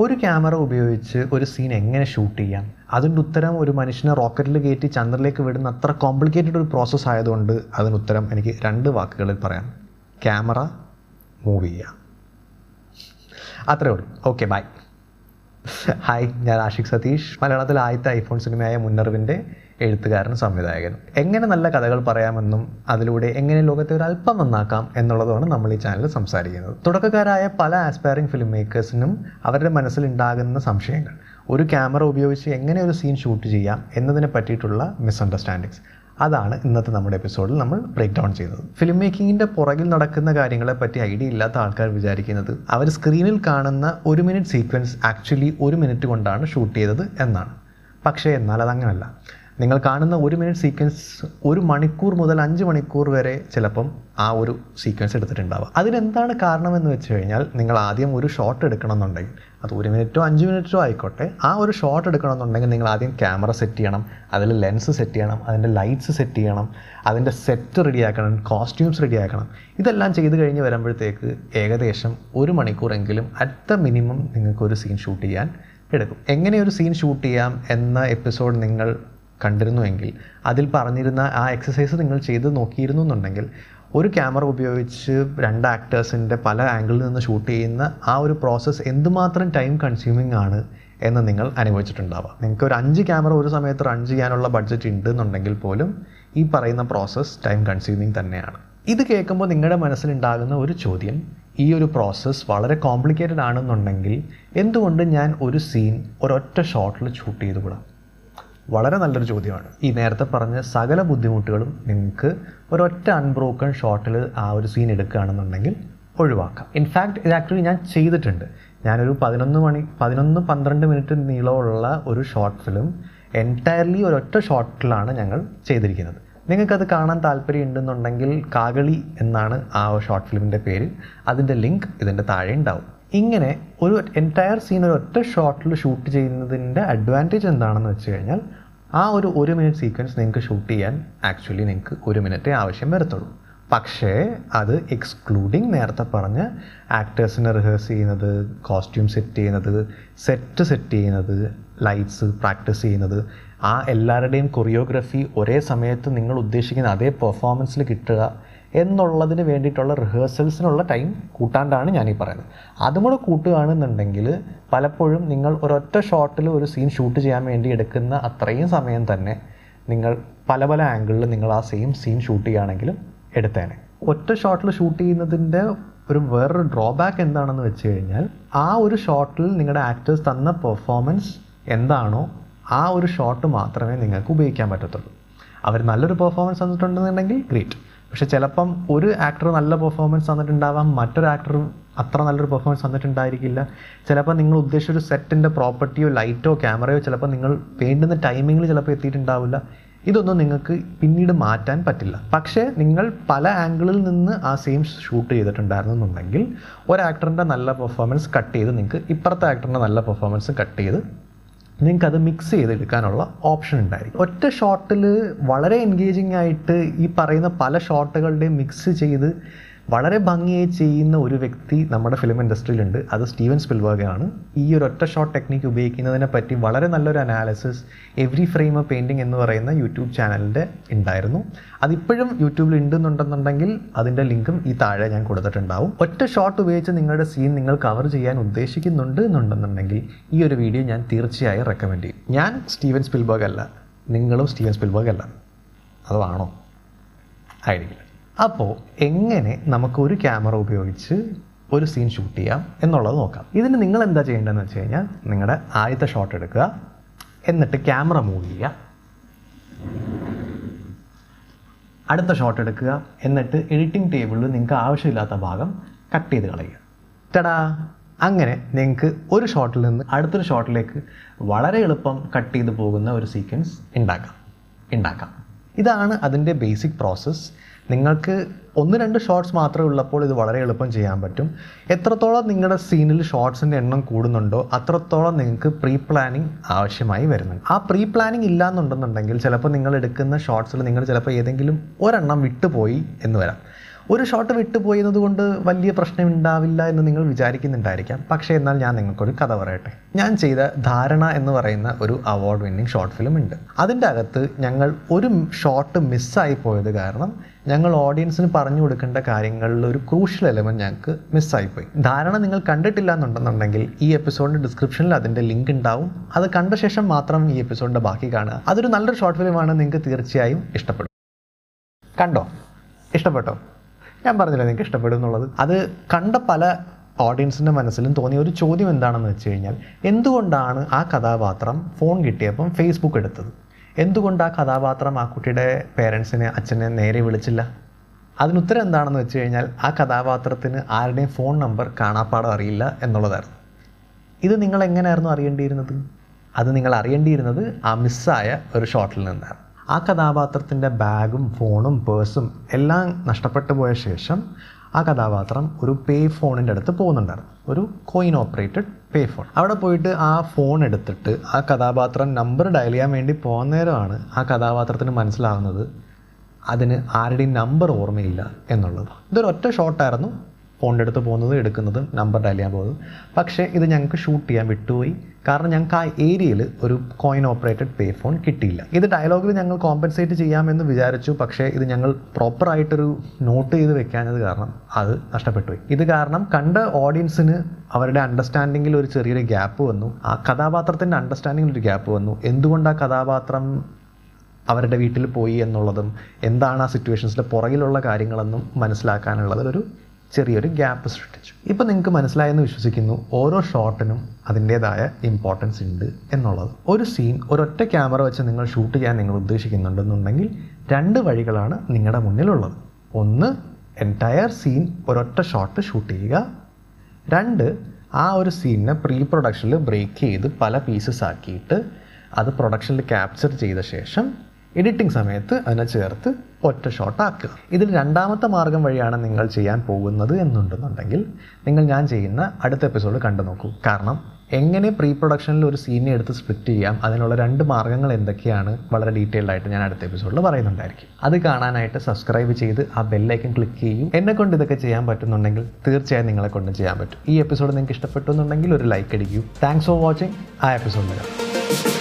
ഒരു ക്യാമറ ഉപയോഗിച്ച് ഒരു സീൻ എങ്ങനെ ഷൂട്ട് ചെയ്യാം? അതിന്റെ ഉത്തരം ഒരു മനുഷ്യനെ റോക്കറ്റിൽ കയറ്റി ചന്ദ്രനിലേക്ക് വിടുന്ന അത്ര കോംപ്ലിക്കേറ്റഡ് ഒരു പ്രോസസ്സ് ആയതുകൊണ്ട് അതിന് ഉത്തരം എനിക്ക് രണ്ട് വാക്കുകളിൽ പറയാം. ക്യാമറ മൂവ് ചെയ്യുക അത്രേ ഉള്ളൂ. ഓക്കെ ബൈ ഹായ് ഞാൻ ആഷിഖ് സതീഷ്. മലയാളത്തിൽ ആദ്യത്തെ ഐഫോൺ സിനിമയായ മുന്നറിവിന്റെ എഴുത്തുകാരനും സംവിധായകനും. എങ്ങനെ നല്ല കഥകൾ പറയാമെന്നും അതിലൂടെ എങ്ങനെ ലോകത്തെ ഒരു അല്പം നന്നാക്കാം എന്നുള്ളതാണ് നമ്മൾ ഈ ചാനലിൽ സംസാരിക്കുന്നത്. തുടക്കക്കാരായ പല ആസ്പയറിംഗ് ഫിലിം മേക്കേഴ്സിനും അവരുടെ മനസ്സിലുണ്ടാകുന്ന സംശയങ്ങൾ. ഒരു ക്യാമറ ഉപയോഗിച്ച് എങ്ങനെ ഒരു സീൻ ഷൂട്ട് ചെയ്യാം എന്നതിനെ പറ്റിയിട്ടുള്ള മിസ്അണ്ടർസ്റ്റാൻഡിങ്സ് അതാണ് ഇന്നത്തെ നമ്മുടെ എപ്പിസോഡിൽ നമ്മൾ ബ്രേക്ക് ഡൗൺ ചെയ്തത് ഫിലിം മേക്കിങ്ങിന്റെ പുറകിൽ നടക്കുന്ന കാര്യങ്ങളെ പറ്റി ഐഡിയ ഇല്ലാത്ത ആൾക്കാർ വിചാരിക്കുന്നത് അവർ സ്ക്രീനിൽ കാണുന്ന ഒരു മിനിറ്റ് സീക്വൻസ് ആക്ച്വലി ഒരു മിനിറ്റ് കൊണ്ടാണ് ഷൂട്ട് ചെയ്തത് എന്നാണ്. പക്ഷേ എന്നാൽ അതങ്ങനല്ല. നിങ്ങൾ കാണുന്ന ഒരു മിനിറ്റ് സീക്വൻസ് ഒരു മണിക്കൂർ മുതൽ അഞ്ച് മണിക്കൂർ വരെ ചിലപ്പം ആ ഒരു സീക്വൻസ് എടുത്തിട്ടുണ്ടാവുക അതിനെന്താണ് കാരണമെന്ന് വെച്ച് കഴിഞ്ഞാൽ നിങ്ങൾ ആദ്യം ഒരു ഷോട്ട് എടുക്കണമെന്നുണ്ടെങ്കിൽ അത് ഒരു മിനിറ്റോ അഞ്ച് മിനിറ്റോ ആയിക്കോട്ടെ. ആ ഒരു ഷോട്ട് എടുക്കണമെന്നുണ്ടെങ്കിൽ നിങ്ങൾ ആദ്യം ക്യാമറ സെറ്റ് ചെയ്യണം അതിൽ ലെൻസ് സെറ്റ് ചെയ്യണം അതിന്റെ ലൈറ്റ്സ് സെറ്റ് ചെയ്യണം അതിന്റെ സെറ്റ് റെഡിയാക്കണം കോസ്റ്റ്യൂംസ് റെഡിയാക്കണം ഇതെല്ലാം ചെയ്ത് കഴിഞ്ഞ് വരുമ്പോഴത്തേക്ക് ഏകദേശം ഒരു മണിക്കൂറെങ്കിലും അറ്റ് മിനിമം നിങ്ങൾക്കൊരു സീൻ ഷൂട്ട് ചെയ്യാൻ എടുക്കും. എങ്ങനെ ഒരു സീൻ ഷൂട്ട് ചെയ്യാം എന്ന എപ്പിസോഡ് നിങ്ങൾ കണ്ടിരുന്നുവെങ്കിൽ അതിൽ പറഞ്ഞിരുന്ന ആ എക്സസൈസ് നിങ്ങൾ ചെയ്ത് നോക്കിയിരുന്നു എന്നുണ്ടെങ്കിൽ ഒരു ക്യാമറ ഉപയോഗിച്ച് രണ്ട് ആക്ടേഴ്സിന്റെ പല ആംഗിളിൽ നിന്ന് ഷൂട്ട് ചെയ്യുന്ന ആ ഒരു പ്രോസസ്സ് എന്തുമാത്രം ടൈം കൺസ്യൂമിംഗ് ആണ് എന്ന് നിങ്ങൾ അനുഭവിച്ചിട്ടുണ്ടാവാം. നിങ്ങൾക്ക് ഒരു അഞ്ച് ക്യാമറ ഒരു സമയത്ത് റൺ ചെയ്യാനുള്ള ബഡ്ജറ്റ് ഉണ്ട് എന്നുണ്ടെങ്കിൽ പോലും ഈ പറയുന്ന പ്രോസസ്സ് ടൈം കൺസ്യൂമിങ് തന്നെയാണ്. ഇത് കേൾക്കുമ്പോൾ നിങ്ങളുടെ മനസ്സിലുണ്ടാകുന്ന ഒരു ചോദ്യം ഈ ഒരു പ്രോസസ്സ് വളരെ കോംപ്ലിക്കേറ്റഡ് ആണെന്നുണ്ടെങ്കിൽ എന്തുകൊണ്ട് ഞാൻ ഒരു സീൻ ഒരൊറ്റ ഷോട്ടിൽ ഷൂട്ട് ചെയ്തുകൂടാ? വളരെ നല്ലൊരു ചോദ്യമാണ്. ഈ നേരത്തെ പറഞ്ഞ സകല ബുദ്ധിമുട്ടുകളും നിങ്ങൾക്ക് ഒരൊറ്റ അൺബ്രോക്കൺ ഷോട്ടിൽ ആ ഒരു സീൻ എടുക്കുകയാണെന്നുണ്ടെങ്കിൽ ഒഴിവാക്കാം. ഇൻഫാക്റ്റ് ഇത് ആക്ച്വലി ഞാൻ ചെയ്തിട്ടുണ്ട്. ഞാനൊരു പതിനൊന്ന് മണി പതിനൊന്ന് പന്ത്രണ്ട് മിനിറ്റ് നീളമുള്ള ഒരു ഷോർട്ട് ഫിലിം എന്റയർലി ഒരൊറ്റ ഷോർട്ടിലാണ് ഞങ്ങൾ ചെയ്തിരിക്കുന്നത്. നിങ്ങൾക്കത് കാണാൻ താല്പര്യം ഉണ്ടെന്നുണ്ടെങ്കിൽ കാകളി എന്നാണ് ആ ഷോർട്ട് ഫിലിമിന്റെ പേര്. അതിന്റെ ലിങ്ക് ഇതിന്റെ താഴെ ഉണ്ടാവും. ഇങ്ങനെ ഒരു എന്റയർ സീൻ ഒരു ഒറ്റ ഷോട്ടിൽ ഷൂട്ട് ചെയ്യുന്നതിന്റെ അഡ്വാന്റേജ് എന്താണെന്ന് വെച്ച് കഴിഞ്ഞാൽ ആ ഒരു ഒരു മിനിറ്റ് സീക്വൻസ് നിങ്ങൾക്ക് ഷൂട്ട് ചെയ്യാൻ ആക്ച്വലി നിങ്ങൾക്ക് ഒരു മിനിറ്റേ ആവശ്യം വരത്തുള്ളൂ. പക്ഷേ അത് എക്സ്ക്ലൂഡിങ് നേരത്തെ പറഞ്ഞ് ആക്ടേഴ്സിനെ റിഹേഴ്സ് ചെയ്യുന്നത് കോസ്റ്റ്യൂം സെറ്റ് ചെയ്യുന്നത് സെറ്റ് സെറ്റ് ചെയ്യുന്നത് ലൈറ്റ്സ് പ്രാക്ടീസ് ചെയ്യുന്നത് ആ എല്ലാവരുടെയും കൊറിയോഗ്രഫി ഒരേ സമയത്ത് നിങ്ങൾ ഉദ്ദേശിക്കുന്ന അതേ പെർഫോമൻസിൽ കിട്ടുക എന്നുള്ളതിന് വേണ്ടിയിട്ടുള്ള റിഹേഴ്സൽസിനുള്ള ടൈം കൂട്ടാണ്ടാണ് ഞാനീ പറയുന്നത്. അതും കൂടെ കൂട്ടുകയാണെന്നുണ്ടെങ്കിൽ പലപ്പോഴും നിങ്ങൾ ഒരൊറ്റ ഷോട്ടിൽ ഒരു സീൻ ഷൂട്ട് ചെയ്യാൻ വേണ്ടി എടുക്കുന്ന അത്രയും സമയം തന്നെ നിങ്ങൾ പല പല ആംഗിളിൽ നിങ്ങൾ ആ സെയിം സീൻ ഷൂട്ട് ചെയ്യുകയാണെങ്കിലും എടുത്തേനെ. ഒറ്റ ഷോട്ടിൽ ഷൂട്ട് ചെയ്യുന്നതിന്റെ ഒരു വേറൊരു ഡ്രോബാക്ക് എന്താണെന്ന് വെച്ച് കഴിഞ്ഞാൽ ആ ഒരു ഷോട്ടിൽ നിങ്ങളുടെ ആക്ടേഴ്സ് തന്ന പെർഫോമൻസ് എന്താണോ ആ ഒരു ഷോട്ട് മാത്രമേ നിങ്ങൾക്ക് ഉപയോഗിക്കാൻ പറ്റത്തുള്ളൂ. അവർ നല്ലൊരു പെർഫോമൻസ് തന്നിട്ടുണ്ടെന്നുണ്ടെങ്കിൽ ഗ്രേറ്റ് പക്ഷെ ചിലപ്പം ഒരു ആക്ടർ നല്ല പെർഫോമൻസ് തന്നിട്ടുണ്ടാവാം മറ്റൊരു ആക്ടർ അത്ര നല്ലൊരു പെർഫോമൻസ് തന്നിട്ടുണ്ടായിരിക്കില്ല. ചിലപ്പോൾ നിങ്ങൾ ഉദ്ദേശിച്ച ഒരു സെറ്റിന്റെ പ്രോപ്പർട്ടിയോ ലൈറ്റോ ക്യാമറയോ ചിലപ്പോൾ നിങ്ങൾ വേണ്ടുന്ന ടൈമിങ്ങിൽ ചിലപ്പോൾ എത്തിയിട്ടുണ്ടാവില്ല. ഇതൊന്നും നിങ്ങൾക്ക് പിന്നീട് മാറ്റാൻ പറ്റില്ല. പക്ഷേ നിങ്ങൾ പല ആംഗിളിൽ നിന്ന് ആ സെയിം ഷൂട്ട് ചെയ്തിട്ടുണ്ടായിരുന്നെന്നുണ്ടെങ്കിൽ ഒരു ആക്ടറിന്റെ നല്ല പെർഫോമൻസ് കട്ട് ചെയ്ത് നിങ്ങൾക്ക് ഇപ്പുറത്തെ ആക്ടറിന്റെ നല്ല പെർഫോമൻസ് കട്ട് ചെയ്ത് നിങ്ങൾക്ക് അത് മിക്സ് ചെയ്തെടുക്കാനുള്ള ഓപ്ഷൻ ഉണ്ടായിരിക്കും. ഒറ്റ ഷോട്ടിൽ വളരെ എൻഗേജിങ് ആയിട്ട് ഈ പറയുന്ന പല ഷോട്ടുകളുടെയും മിക്സ് ചെയ്ത് വളരെ ഭംഗിയായി ചെയ്യുന്ന ഒരു വ്യക്തി നമ്മുടെ ഫിലിം ഇൻഡസ്ട്രിയിലുണ്ട് അത് സ്റ്റീവൻ സ്പിൽബർഗ് ആണ് ഈ ഒരു ഒറ്റ ഷോട്ട് ടെക്നിക്ക് ഉപയോഗിക്കുന്നതിനെ പറ്റി വളരെ നല്ലൊരു analysis every frame a painting എന്ന് പറയുന്ന യൂട്യൂബ് ചാനലിന്റെ ഉണ്ടായിരുന്നു. അതിപ്പോഴും യൂട്യൂബിൽ ഉണ്ടെന്നുണ്ടെന്നുണ്ടെങ്കിൽ അതിന്റെ ലിങ്കും ഈ താഴെ ഞാൻ കൊടുത്തിട്ടുണ്ടാവും. ഒറ്റ ഷോട്ട് ഉപയോഗിച്ച് നിങ്ങളുടെ സീൻ നിങ്ങൾ കവർ ചെയ്യാൻ ഉദ്ദേശിക്കുന്നുണ്ട് എന്നുണ്ടെന്നുണ്ടെങ്കിൽ ഈ ഒരു വീഡിയോ ഞാൻ തീർച്ചയായും റെക്കമെൻഡ് ചെയ്യും. ഞാൻ സ്റ്റീവൻ സ്പിൽബർഗ് അല്ല. നിങ്ങളും സ്റ്റീവൻ സ്പിൽബർഗ് അല്ല. അതാണോ ആയിരിക്കില്ല. അപ്പോൾ എങ്ങനെ നമുക്ക് ഒരു ക്യാമറ ഉപയോഗിച്ച് ഒരു സീൻ ഷൂട്ട് ചെയ്യാം എന്നുള്ളത് നോക്കാം. ഇതിന് നിങ്ങൾ എന്താ ചെയ്യേണ്ടതെന്ന് വെച്ച് കഴിഞ്ഞാൽ നിങ്ങളുടെ ആദ്യത്തെ ഷോട്ട് എടുക്കുക. എന്നിട്ട് ക്യാമറ മൂവ് ചെയ്യുക. അടുത്ത ഷോട്ട് എടുക്കുക. എന്നിട്ട് എഡിറ്റിംഗ് ടേബിളിൽ നിങ്ങൾക്ക് ആവശ്യമില്ലാത്ത ഭാഗം കട്ട് ചെയ്ത് കളയുക. ടടാ! അങ്ങനെ നിങ്ങൾക്ക് ഒരു ഷോട്ടിൽ നിന്ന് അടുത്തൊരു ഷോട്ടിലേക്ക് വളരെ എളുപ്പം കട്ട് ചെയ്ത് പോകുന്ന ഒരു സീക്വൻസ് ഉണ്ടാക്കാം. ഉണ്ടാക്കാം. ഇതാണ് അതിന്റെ ബേസിക് പ്രോസസ്സ് നിങ്ങൾക്ക് ഒന്ന് രണ്ട് ഷോർട്സ് മാത്രമേ ഉള്ളപ്പോൾ ഇത് വളരെ എളുപ്പം ചെയ്യാൻ പറ്റും. എത്രത്തോളം നിങ്ങളുടെ സീനിൽ ഷോർട്സിന്റെ എണ്ണം കൂടുന്നുണ്ടോ അത്രത്തോളം നിങ്ങൾക്ക് പ്രീ പ്ലാനിങ് ആവശ്യമായി വരുന്നുണ്ട്. ആ പ്രീ പ്ലാനിങ് ഇല്ല എന്നുണ്ടെന്നുണ്ടെങ്കിൽ ചിലപ്പോൾ നിങ്ങൾ എടുക്കുന്ന ഷോർട്സിൽ നിങ്ങൾ ചിലപ്പോൾ ഏതെങ്കിലും ഒരെണ്ണം വിട്ടുപോയി എന്ന് വരാം. ഒരു ഷോട്ട് വിട്ടുപോയത് കൊണ്ട് വലിയ പ്രശ്നം ഉണ്ടാവില്ല എന്ന് നിങ്ങൾ വിചാരിക്കുന്നുണ്ടായിരിക്കാം. പക്ഷേ എന്നാൽ ഞാൻ നിങ്ങൾക്കൊരു കഥ പറയട്ടെ. ഞാൻ ചെയ്ത ധാരണ എന്ന് പറയുന്ന ഒരു അവാർഡ് വിന്നിങ് ഷോർട്ട് ഫിലിം ഉണ്ട്. അതിന്റെ അകത്ത് ഞങ്ങൾ ഒരു ഷോട്ട് മിസ്സായി പോയത് കാരണം ഞങ്ങൾ ഓഡിയൻസിന് പറഞ്ഞു കൊടുക്കേണ്ട കാര്യങ്ങളിൽ ഒരു ക്രൂഷ്യൽ എലമെന്റ് ഞങ്ങൾക്ക് മിസ്സായിപ്പോയി ധാരണ നിങ്ങൾ കണ്ടിട്ടില്ല എന്നുണ്ടെന്നുണ്ടെങ്കിൽ ഈ എപ്പിസോഡിന്റെ ഡിസ്ക്രിപ്ഷനിൽ അതിന്റെ ലിങ്ക് ഉണ്ടാവും. അത് കണ്ട ശേഷം മാത്രം ഈ എപ്പിസോഡിന്റെ ബാക്കി കാണുക. അതൊരു നല്ലൊരു ഷോർട്ട് ഫിലിമാണ് നിങ്ങൾക്ക് തീർച്ചയായും ഇഷ്ടപ്പെടും. കണ്ടോ? ഇഷ്ടപ്പെട്ടോ? ഞാൻ പറഞ്ഞില്ല നിങ്ങൾക്ക് ഇഷ്ടപ്പെടും എന്നുള്ളത്? അത് കണ്ട പല ഓഡിയൻസിന്റെ മനസ്സിലും തോന്നിയ ഒരു ചോദ്യം എന്താണെന്ന് വെച്ച് കഴിഞ്ഞാൽ എന്തുകൊണ്ടാണ് ആ കഥാപാത്രം ഫോൺ കിട്ടിയപ്പം ഫേസ്ബുക്ക് എടുത്തത്? എന്തുകൊണ്ട് ആ കഥാപാത്രം ആ കുട്ടിയുടെ പേരൻസിനെ അച്ഛനെ നേരെ വിളിച്ചില്ല? അതിനുത്തരം എന്താണെന്ന് വെച്ച് കഴിഞ്ഞാൽ ആ കഥാപാത്രത്തിന് ആരുടെയും ഫോൺ നമ്പർ കാണാപ്പാടം അറിയില്ല എന്നുള്ളതായിരുന്നു. ഇത് നിങ്ങൾ എങ്ങനെയായിരുന്നു അറിയേണ്ടിയിരുന്നത്? അത് നിങ്ങൾ അറിയേണ്ടിയിരുന്നത് ആ മിസ്സായ ഒരു ഷോട്ടിൽ നിന്നാണ്. ആ കഥാപാത്രത്തിന്റെ ബാഗും ഫോണും പേഴ്സും എല്ലാം നഷ്ടപ്പെട്ടു പോയ ശേഷം ആ കഥാപാത്രം ഒരു പേ ഫോണിന്റെ അടുത്ത് പോകുന്നുണ്ടായിരുന്നു. ഒരു കോയിൻ ഓപ്പറേറ്റഡ് പേ ഫോൺ അവിടെ പോയിട്ട് ആ ഫോൺ എടുത്തിട്ട് ആ കഥാപാത്രം നമ്പർ ഡയൽ ചെയ്യാൻ വേണ്ടി പോകുന്ന നേരമാണ് ആ കഥാപാത്രത്തിന് മനസ്സിലാവുന്നത് അതിന് ആരുടെയും നമ്പർ ഓർമ്മയില്ല എന്നുള്ളത്. ഇതൊരു ഒറ്റ ഷോട്ടായിരുന്നു ഫോണിന്റെ അടുത്ത് പോകുന്നത് എടുക്കുന്നതും നമ്പർ ഡയൽ ചെയ്യാൻ പോകുന്നത്. പക്ഷേ ഇത് ഞങ്ങൾക്ക് ഷൂട്ട് ചെയ്യാൻ വിട്ടുപോയി. കാരണം ഞങ്ങൾക്ക് ആ ഏരിയയിൽ ഒരു കോയിൻ ഓപ്പറേറ്റഡ് പേ ഫോൺ കിട്ടിയില്ല. ഇത് ഡയലോഗിൽ ഞങ്ങൾ കോമ്പൻസേറ്റ് ചെയ്യാമെന്ന് വിചാരിച്ചു. പക്ഷേ ഇത് ഞങ്ങൾ പ്രോപ്പറായിട്ടൊരു നോട്ട് ചെയ്ത് വെക്കാഞ്ഞത് കാരണം അത് നഷ്ടപ്പെട്ടു ഇത് കാരണം കണ്ട ഓഡിയൻസിന് അവരുടെ അണ്ടർസ്റ്റാൻഡിങ്ങിൽ ഒരു ചെറിയൊരു ഗ്യാപ്പ് വന്നു. ആ കഥാപാത്രത്തിന്റെ അണ്ടർസ്റ്റാൻഡിങ്ങിൽ ഒരു ഗ്യാപ്പ് വന്നു. എന്തുകൊണ്ട് ആ കഥാപാത്രം അവരുടെ വീട്ടിൽ പോയി എന്നുള്ളതും എന്താണ് ആ സിറ്റുവേഷൻസിന്റെ പുറകിലുള്ള കാര്യങ്ങളെന്നും മനസ്സിലാക്കാനുള്ളതിലൊരു ചെറിയൊരു ഗ്യാപ്പ് സൃഷ്ടിച്ചു. ഇപ്പം നിങ്ങൾക്ക് മനസ്സിലായെന്ന് വിശ്വസിക്കുന്നു ഓരോ ഷോട്ടിനും അതിന്റേതായ ഇമ്പോർട്ടൻസ് ഉണ്ട് എന്നുള്ളത്. ഒരു സീൻ ഒരൊറ്റ ക്യാമറ വെച്ച് നിങ്ങൾ ഷൂട്ട് ചെയ്യാൻ നിങ്ങൾ ഉദ്ദേശിക്കുന്നുണ്ടെന്നുണ്ടെങ്കിൽ രണ്ട് വഴികളാണ് നിങ്ങളുടെ മുന്നിലുള്ളത്. ഒന്ന് എന്റയർ സീൻ ഒരൊറ്റ ഷോട്ട് ഷൂട്ട് ചെയ്യുക. രണ്ട് ആ ഒരു സീനിനെ പ്രീ പ്രൊഡക്ഷനിൽ ബ്രേക്ക് ചെയ്ത് പല പീസസ് ആക്കിയിട്ട് അത് പ്രൊഡക്ഷനിൽ ക്യാപ്ചർ ചെയ്ത ശേഷം എഡിറ്റിംഗ് സമയത്ത് അതിനെ ചേർത്ത് ഒറ്റ ഷോട്ട് ആക്കുക. ഇതിൽ രണ്ടാമത്തെ മാർഗം വഴിയാണ് നിങ്ങൾ ചെയ്യാൻ പോകുന്നത് എന്നുണ്ടെന്നുണ്ടെങ്കിൽ നിങ്ങൾ ഞാൻ ചെയ്യുന്ന അടുത്ത എപ്പിസോഡ് കണ്ടു നോക്കൂ. കാരണം എങ്ങനെ പ്രീ പ്രൊഡക്ഷനിൽ ഒരു സീനെ എടുത്ത് സ്പ്ലിറ്റ് ചെയ്യാം അതിനുള്ള രണ്ട് മാർഗങ്ങൾ എന്തൊക്കെയാണ് വളരെ ഡീറ്റെയിൽഡ് ആയിട്ട് ഞാൻ അടുത്ത എപ്പിസോഡിൽ പറയുന്നുണ്ടായിരിക്കും. അത് കാണാനായിട്ട് സബ്സ്ക്രൈബ് ചെയ്ത് ആ ബെല്ലൈക്കൻ ക്ലിക്ക് ചെയ്യും. എന്നെ കൊണ്ട് ഇതൊക്കെ ചെയ്യാൻ പറ്റുന്നുണ്ടെങ്കിൽ തീർച്ചയായും നിങ്ങളെ കൊണ്ട് ചെയ്യാൻ പറ്റും. ഈ എപ്പിസോഡ് നിങ്ങൾക്ക് ഇഷ്ടപ്പെട്ടു എന്നുണ്ടെങ്കിൽ ഒരു ലൈക്ക് അടിക്കൂ. താങ്ക്സ് ഫോർ വാച്ചിങ് ആ എപ്പിസോഡ് വരാം